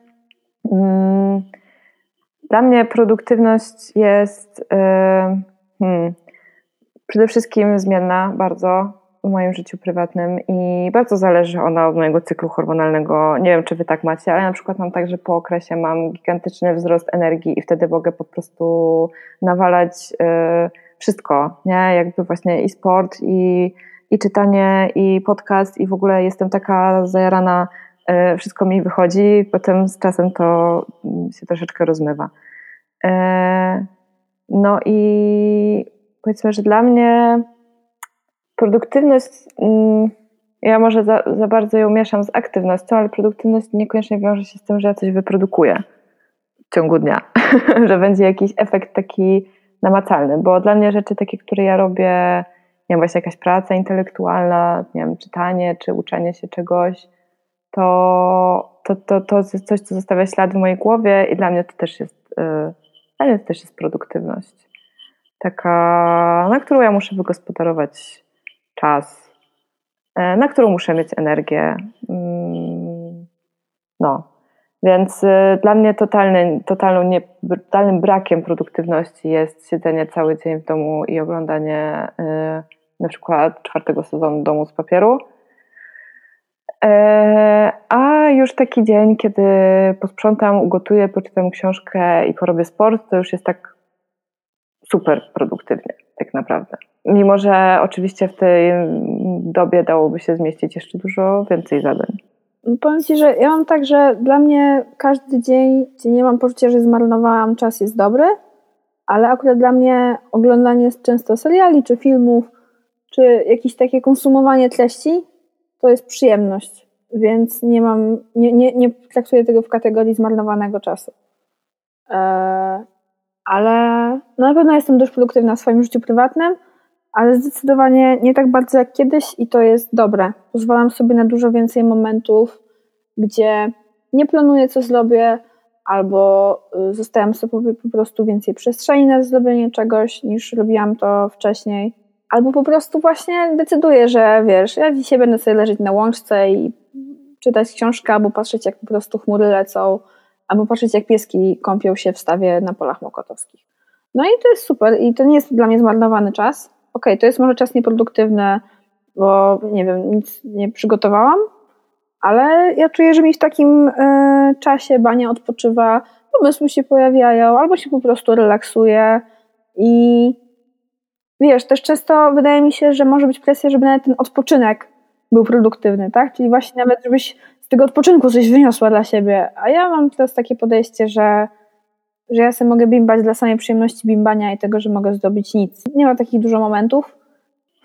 dla mnie produktywność jest hmm, przede wszystkim zmienna bardzo w moim życiu prywatnym i bardzo zależy ona od mojego cyklu hormonalnego. Nie wiem, czy wy tak macie, ale na przykład mam tak, że po okresie mam gigantyczny wzrost energii i wtedy mogę po prostu nawalać yy, wszystko, nie? Jakby właśnie i sport, i, i czytanie, i podcast, i w ogóle jestem taka zajarana E, wszystko mi wychodzi, potem z czasem to się troszeczkę rozmywa. E, no i powiedzmy, że dla mnie produktywność, mm, ja może za, za bardzo ją mieszam z aktywnością, ale produktywność niekoniecznie wiąże się z tym, że ja coś wyprodukuję w ciągu dnia, [laughs] że będzie jakiś efekt taki namacalny, bo dla mnie rzeczy takie, które ja robię, nie wiem, właśnie jakaś praca intelektualna, nie wiem, czytanie czy uczenie się czegoś, to, to, to, to jest coś, co zostawia ślad w mojej głowie i dla mnie to też jest, yy, dla mnie to też jest produktywność. Taka, na którą ja muszę wygospodarować czas, yy, na którą muszę mieć energię. Yy, no. Więc yy, dla mnie totalny, totalną nie, totalnym brakiem produktywności jest siedzenie cały dzień w domu i oglądanie yy, na przykład czwartego sezonu Domu z papieru a już taki dzień, kiedy posprzątam, ugotuję, poczytam książkę i porobię sport, to już jest tak super produktywnie, tak naprawdę. Mimo, że oczywiście w tej dobie dałoby się zmieścić jeszcze dużo więcej zadań. No, powiem Ci, że ja mam tak, że dla mnie każdy dzień, gdzie nie mam poczucia, że zmarnowałam czas, jest dobry, ale akurat dla mnie oglądanie często seriali czy filmów, czy jakieś takie konsumowanie treści, to jest przyjemność, więc nie mam, nie, nie, nie traktuję tego w kategorii zmarnowanego czasu. Eee, ale no na pewno jestem dość produktywna w swoim życiu prywatnym, ale zdecydowanie nie tak bardzo jak kiedyś i to jest dobre. Pozwalam sobie na dużo więcej momentów, gdzie nie planuję, co zrobię, albo y, zostawiam sobie po prostu więcej przestrzeni na zrobienie czegoś, niż robiłam to wcześniej. Albo po prostu właśnie decyduję, że wiesz, ja dzisiaj będę sobie leżeć na łączce i czytać książkę, albo patrzeć, jak po prostu chmury lecą, albo patrzeć, jak pieski kąpią się w stawie na polach mokotowskich. No i to jest super i to nie jest dla mnie zmarnowany czas. Okej, okay, to jest może czas nieproduktywny, bo nie wiem, nic nie przygotowałam, ale ja czuję, że mi w takim y, czasie bania odpoczywa, pomysły się pojawiają, albo się po prostu relaksuje i wiesz, też często wydaje mi się, że może być presja, żeby nawet ten odpoczynek był produktywny, tak? Czyli właśnie nawet, żebyś z tego odpoczynku coś wyniosła dla siebie. A ja mam teraz takie podejście, że, że ja sobie mogę bimbać dla samej przyjemności bimbania i tego, że mogę zdobyć nic. Nie ma takich dużo momentów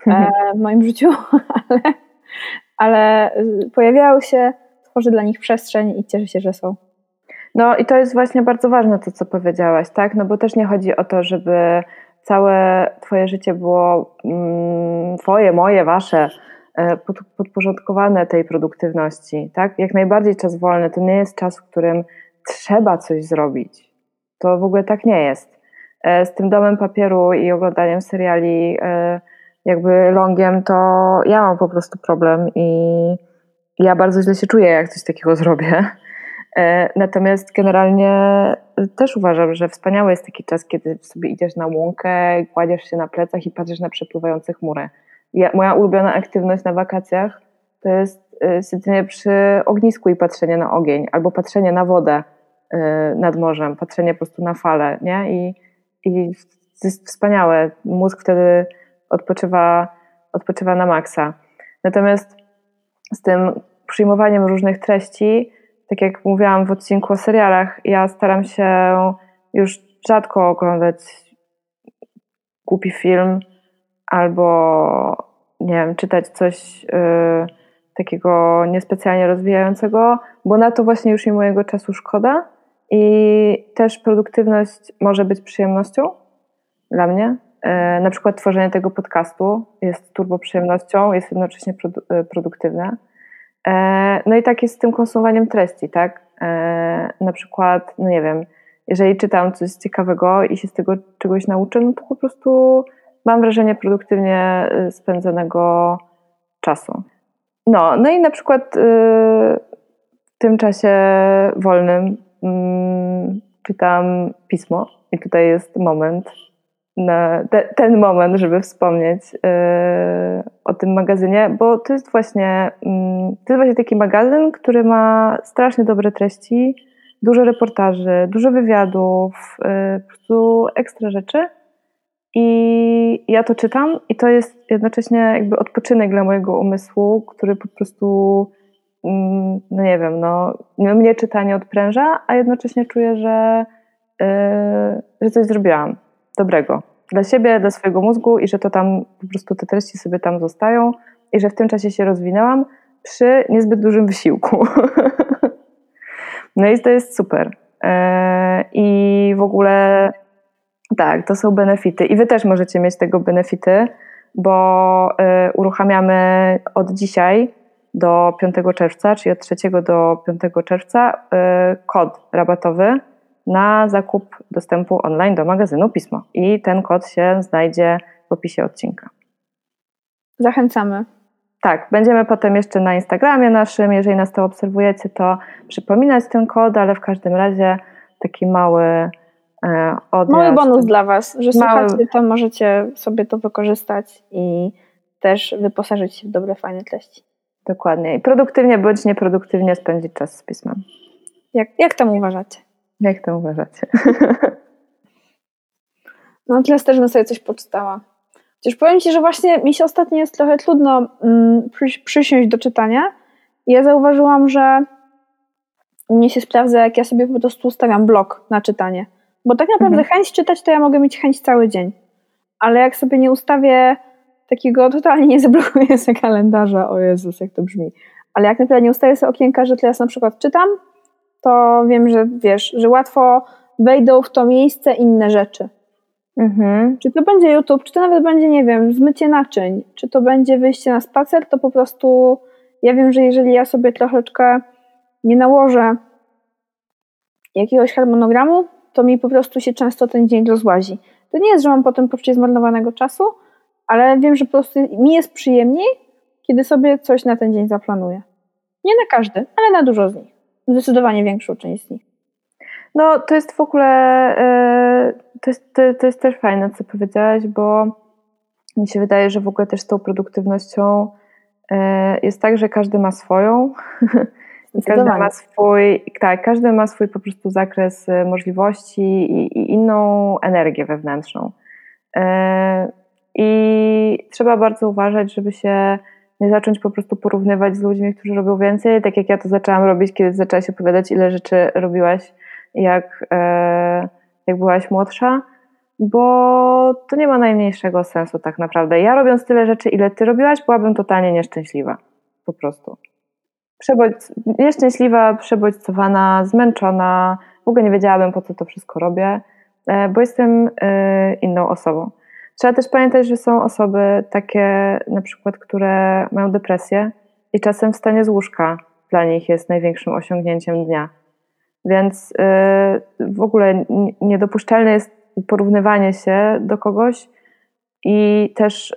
e, w moim życiu, [laughs] ale, ale pojawiały się, tworzę dla nich przestrzeń i cieszę się, że są. No i to jest właśnie bardzo ważne to, co powiedziałaś, tak? No bo też nie chodzi o to, żeby całe twoje życie było mm, twoje, moje, wasze, e, pod, podporządkowane tej produktywności, tak? Jak najbardziej czas wolny to nie jest czas, w którym trzeba coś zrobić. To w ogóle tak nie jest. E, z tym domem papieru i oglądaniem seriali e, jakby longiem, to ja mam po prostu problem i ja bardzo źle się czuję, jak coś takiego zrobię. E, natomiast generalnie też uważam, że wspaniały jest taki czas, kiedy sobie idziesz na łąkę, kładziesz się na plecach i patrzysz na przepływające chmury. Ja, moja ulubiona aktywność na wakacjach to jest e, siedzenie przy ognisku i patrzenie na ogień, albo patrzenie na wodę e, nad morzem, patrzenie po prostu na fale, nie? I, i to jest wspaniałe. Mózg wtedy odpoczywa, odpoczywa na maksa. Natomiast z tym przyjmowaniem różnych treści, tak jak mówiłam w odcinku o serialach, ja staram się już rzadko oglądać głupi film albo nie wiem, czytać coś yy, takiego niespecjalnie rozwijającego, bo na to właśnie już mi mojego czasu szkoda i też produktywność może być przyjemnością dla mnie. Yy, na przykład tworzenie tego podcastu jest turbo przyjemnością, jest jednocześnie produ yy, produktywne. E, no i tak jest z tym konsumowaniem treści, tak? E, na przykład, no nie wiem, jeżeli czytam coś ciekawego i się z tego czegoś nauczę, no to po prostu mam wrażenie produktywnie y, spędzonego czasu. No, no i na przykład w tym czasie wolnym mm, czytam pismo i tutaj jest moment, na te, ten moment, żeby wspomnieć yy, o tym magazynie, bo to jest właśnie yy, to jest właśnie taki magazyn, który ma strasznie dobre treści, dużo reportaży, dużo wywiadów, yy, po prostu ekstra rzeczy. I ja to czytam i to jest jednocześnie jakby odpoczynek dla mojego umysłu, który po prostu mm, no nie wiem, no, mnie czytanie odpręża, a jednocześnie czuję, że, yy, że coś zrobiłam dobrego dla siebie, dla swojego mózgu i że to tam po prostu te treści sobie tam zostają i że w tym czasie się rozwinęłam przy niezbyt dużym wysiłku. [laughs] no i to jest super. E, I w ogóle tak, to są benefity. I wy też możecie mieć tego benefity, bo e, uruchamiamy od dzisiaj do 5 czerwca, czyli od 3 do 5 czerwca e, kod rabatowy na zakup dostępu online do magazynu Pismo. I ten kod się znajdzie w opisie odcinka. Zachęcamy. Tak, będziemy potem jeszcze na Instagramie naszym, jeżeli nas to obserwujecie, to przypominać ten kod, ale w każdym razie taki mały e, odjazd. Mały bonus dla Was, że mały... słuchacie, to możecie sobie to wykorzystać i też wyposażyć się w dobre, fajne treści. Dokładnie. I produktywnie bądź nieproduktywnie spędzić czas z pismem. Jak, jak tam uważacie? Jak to uważacie? No tyle też bym sobie coś poczytała. Chociaż powiem Ci, że właśnie mi się ostatnio jest trochę trudno mm, przy, przysiąść do czytania. I ja zauważyłam, że mnie się sprawdza, jak ja sobie po prostu ustawiam blok na czytanie. Bo tak naprawdę mhm. chęć czytać, to ja mogę mieć chęć cały dzień. Ale jak sobie nie ustawię takiego, [laughs] totalnie nie zablokuję sobie kalendarza, o Jezus, jak to brzmi. Ale jak naprawdę nie ustawię sobie okienka, że teraz na przykład czytam, to wiem, że wiesz, że łatwo wejdą w to miejsce inne rzeczy. Mhm. Czy to będzie YouTube, czy to nawet będzie, nie wiem, zmycie naczyń, czy to będzie wyjście na spacer, to po prostu ja wiem, że jeżeli ja sobie troszeczkę nie nałożę jakiegoś harmonogramu, to mi po prostu się często ten dzień rozłazi. To nie jest, że mam potem poczucie zmarnowanego czasu, ale wiem, że po prostu mi jest przyjemniej, kiedy sobie coś na ten dzień zaplanuję. Nie na każdy, ale na dużo z nich. Zdecydowanie większą część z nich. No, to jest w ogóle, e, to jest, to, to jest też fajne, co powiedziałaś, bo mi się wydaje, że w ogóle też z tą produktywnością e, jest tak, że każdy ma swoją. [laughs] I każdy ma swój, tak, każdy ma swój po prostu zakres e, możliwości i, i inną energię wewnętrzną. I trzeba bardzo uważać, żeby się nie zacząć po prostu porównywać z ludźmi, którzy robią więcej, tak jak ja to zaczęłam robić, kiedy zaczęłaś opowiadać, ile rzeczy robiłaś jak, e, jak byłaś młodsza, bo to nie ma najmniejszego sensu tak naprawdę. Ja robiąc tyle rzeczy, ile ty robiłaś, byłabym totalnie nieszczęśliwa. Po prostu. Przebodź, nieszczęśliwa, przebodźcowana, zmęczona. W ogóle nie wiedziałabym, po co to wszystko robię, e, bo jestem e, inną osobą. Trzeba też pamiętać, że są osoby takie, na przykład, które mają depresję i czasem wstanie z łóżka dla nich jest największym osiągnięciem dnia. Więc y, w ogóle niedopuszczalne jest porównywanie się do kogoś i też y,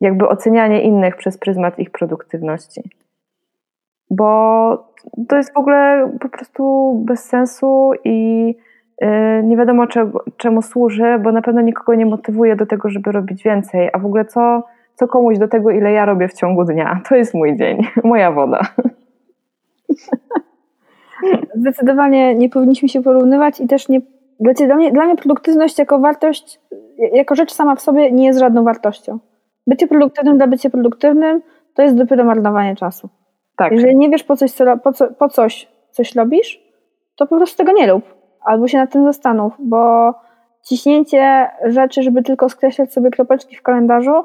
jakby ocenianie innych przez pryzmat ich produktywności. Bo to jest w ogóle po prostu bez sensu i nie wiadomo czemu, czemu służy, bo na pewno nikogo nie motywuje do tego, żeby robić więcej. A w ogóle co, co komuś do tego, ile ja robię w ciągu dnia? [laughs] To jest mój dzień, [laughs] moja woda. [laughs] Zdecydowanie nie powinniśmy się porównywać i też nie. Dla mnie, dla mnie produktywność jako wartość, jako rzecz sama w sobie nie jest żadną wartością. Bycie produktywnym dla bycia produktywnym to jest dopiero marnowanie czasu. Tak. Jeżeli nie wiesz po coś, co, po, co, po coś, coś robisz, to po prostu tego nie rób. Albo się nad tym zastanów, bo ciśnięcie rzeczy, żeby tylko skreślać sobie kropeczki w kalendarzu,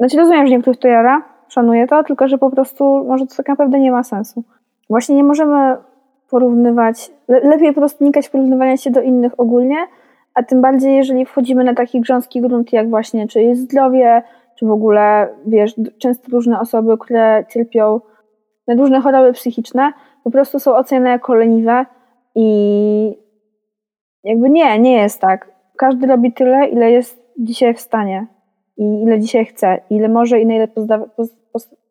znaczy rozumiem, że niektórych to jara, szanuję to, tylko że po prostu może to tak naprawdę nie ma sensu. Właśnie nie możemy porównywać, lepiej po prostu unikać porównywania się do innych ogólnie, a tym bardziej, jeżeli wchodzimy na taki grząski grunt, jak właśnie czy jest zdrowie, czy w ogóle, wiesz, często różne osoby, które cierpią na różne choroby psychiczne, po prostu są oceniane jako leniwe i jakby nie, nie jest tak. Każdy robi tyle, ile jest dzisiaj w stanie i ile dzisiaj chce, ile może i na ile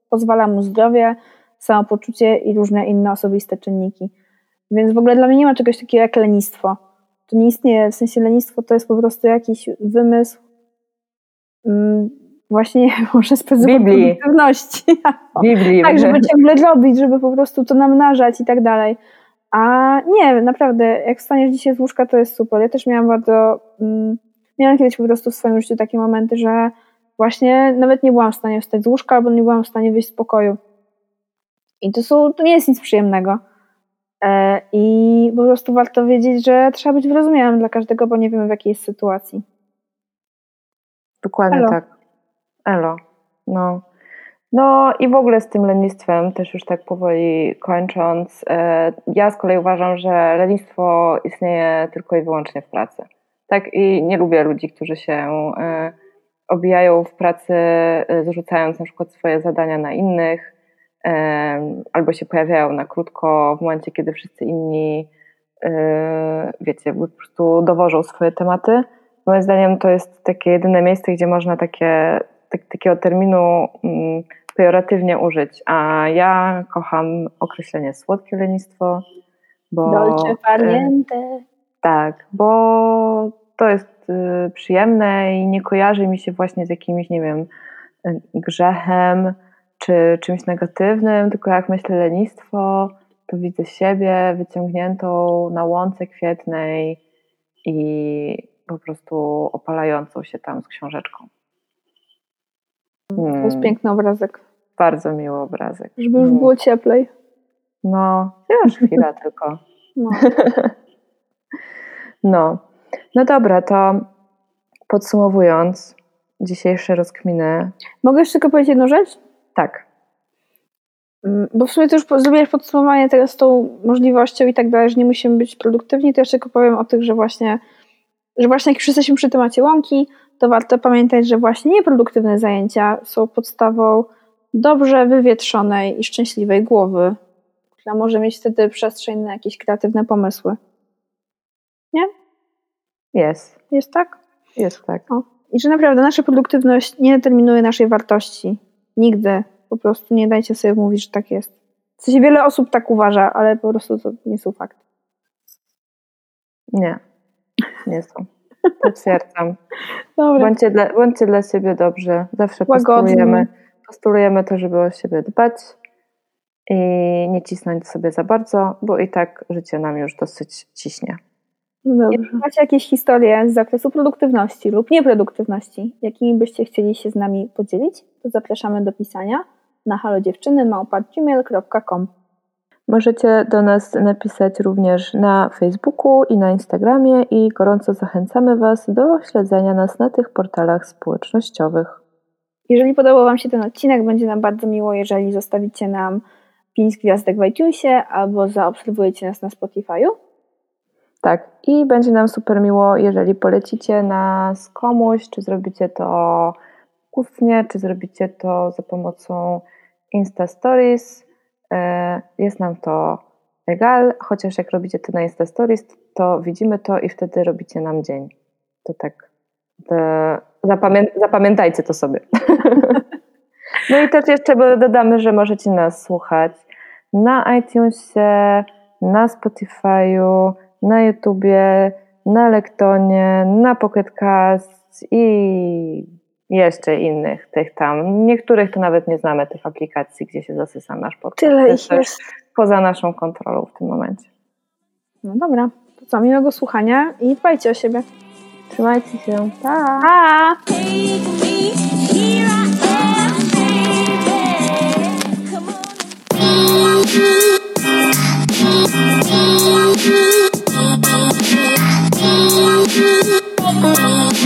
pozwala mu zdrowie, samopoczucie i różne inne osobiste czynniki. Więc w ogóle dla mnie nie ma czegoś takiego jak lenistwo. To nie istnieje, w sensie lenistwo to jest po prostu jakiś wymysł mm, właśnie, [laughs] może z produktywności. Biblii. [laughs] tak, żeby ciągle robić, żeby po prostu to namnażać i tak dalej. A nie, naprawdę, jak wstaniesz dzisiaj z łóżka, to jest super. Ja też miałam bardzo, mm, miałam kiedyś po prostu w swoim życiu takie momenty, że właśnie nawet nie byłam w stanie wstać z łóżka, albo nie byłam w stanie wyjść z pokoju. I to, są, to nie jest nic przyjemnego. E, I po prostu warto wiedzieć, że trzeba być wyrozumiałym dla każdego, bo nie wiemy w jakiej jest sytuacji. Dokładnie Elo. tak. Elo. No. No i w ogóle z tym lenistwem, też już tak powoli kończąc, e, ja z kolei uważam, że lenistwo istnieje tylko i wyłącznie w pracy. Tak i nie lubię ludzi, którzy się e, obijają w pracy, zrzucając na przykład swoje zadania na innych, albo się pojawiają na krótko w momencie, kiedy wszyscy inni, e, wiecie, po prostu dowożą swoje tematy. Moim zdaniem to jest takie jedyne miejsce, gdzie można takie, tak, takiego terminu mm, pejoratywnie użyć, a ja kocham określenie słodkie lenistwo, bo... Dolce farniente. Tak, bo to jest y, przyjemne i nie kojarzy mi się właśnie z jakimś, nie wiem, grzechem, czy czymś negatywnym, tylko jak myślę lenistwo, to widzę siebie wyciągniętą na łące kwietnej i po prostu opalającą się tam z książeczką. To jest Hmm, piękny obrazek. Bardzo miły obrazek. Żeby już Mm. było cieplej. No, już chwila [laughs] tylko. No. [laughs] No. no dobra, to podsumowując dzisiejsze rozkminy, Mogę jeszcze tylko powiedzieć jedną rzecz? tak, Mm, Bo w sumie to już zrobiłeś podsumowanie teraz z tą możliwością i tak dalej, że nie musimy być produktywni, to jeszcze tylko powiem o tych, że właśnie, że właśnie jak już jesteśmy przy temacie łąki, to warto pamiętać, że właśnie nieproduktywne zajęcia są podstawą dobrze wywietrzonej i szczęśliwej głowy, która może mieć wtedy przestrzeń na jakieś kreatywne pomysły. jest, Jest tak? jest tak. I że naprawdę nasza produktywność nie determinuje naszej wartości. Nigdy. Po prostu nie dajcie sobie mówić, że tak jest. W sensie wiele osób tak uważa, ale po prostu to nie są fakty. Nie, nie są. Potwierdzam. [laughs] Dobra. Bądźcie dla, bądźcie dla siebie dobrzy. Zawsze postulujemy, postulujemy to, żeby o siebie dbać i nie cisnąć sobie za bardzo, bo i tak życie nam już dosyć ciśnie. Dobrze. Jeśli macie jakieś historie z zakresu produktywności lub nieproduktywności, jakimi byście chcieli się z nami podzielić, to zapraszamy do pisania na halodziewczyny.gmail.com Możecie do nas napisać również na Facebooku i na Instagramie i gorąco zachęcamy Was do śledzenia nas na tych portalach społecznościowych. Jeżeli podobał Wam się ten odcinek, będzie nam bardzo miło, jeżeli zostawicie nam 5 gwiazdek w iTunesie albo zaobserwujecie nas na Spotify'u. Tak, i będzie nam super miło, jeżeli polecicie nas komuś, czy zrobicie to ustnie, czy zrobicie to za pomocą Insta Stories. E, Jest nam to egal, chociaż jak robicie to na Insta Stories, to widzimy to i wtedy robicie nam dzień. To tak, zapamię zapamiętajcie to sobie. [laughs] no i też jeszcze dodamy, że możecie nas słuchać na iTunesie, na Spotify'u, na YouTubie, na Lektonie, na Pocket Cast i jeszcze innych tych tam. Niektórych to nawet nie znamy tych aplikacji, gdzie się zasysa nasz podcast. Tyle ich jest. Poza naszą kontrolą w tym momencie. No dobra, to co, miłego słuchania i dbajcie o siebie. Trzymajcie się. Pa! pa.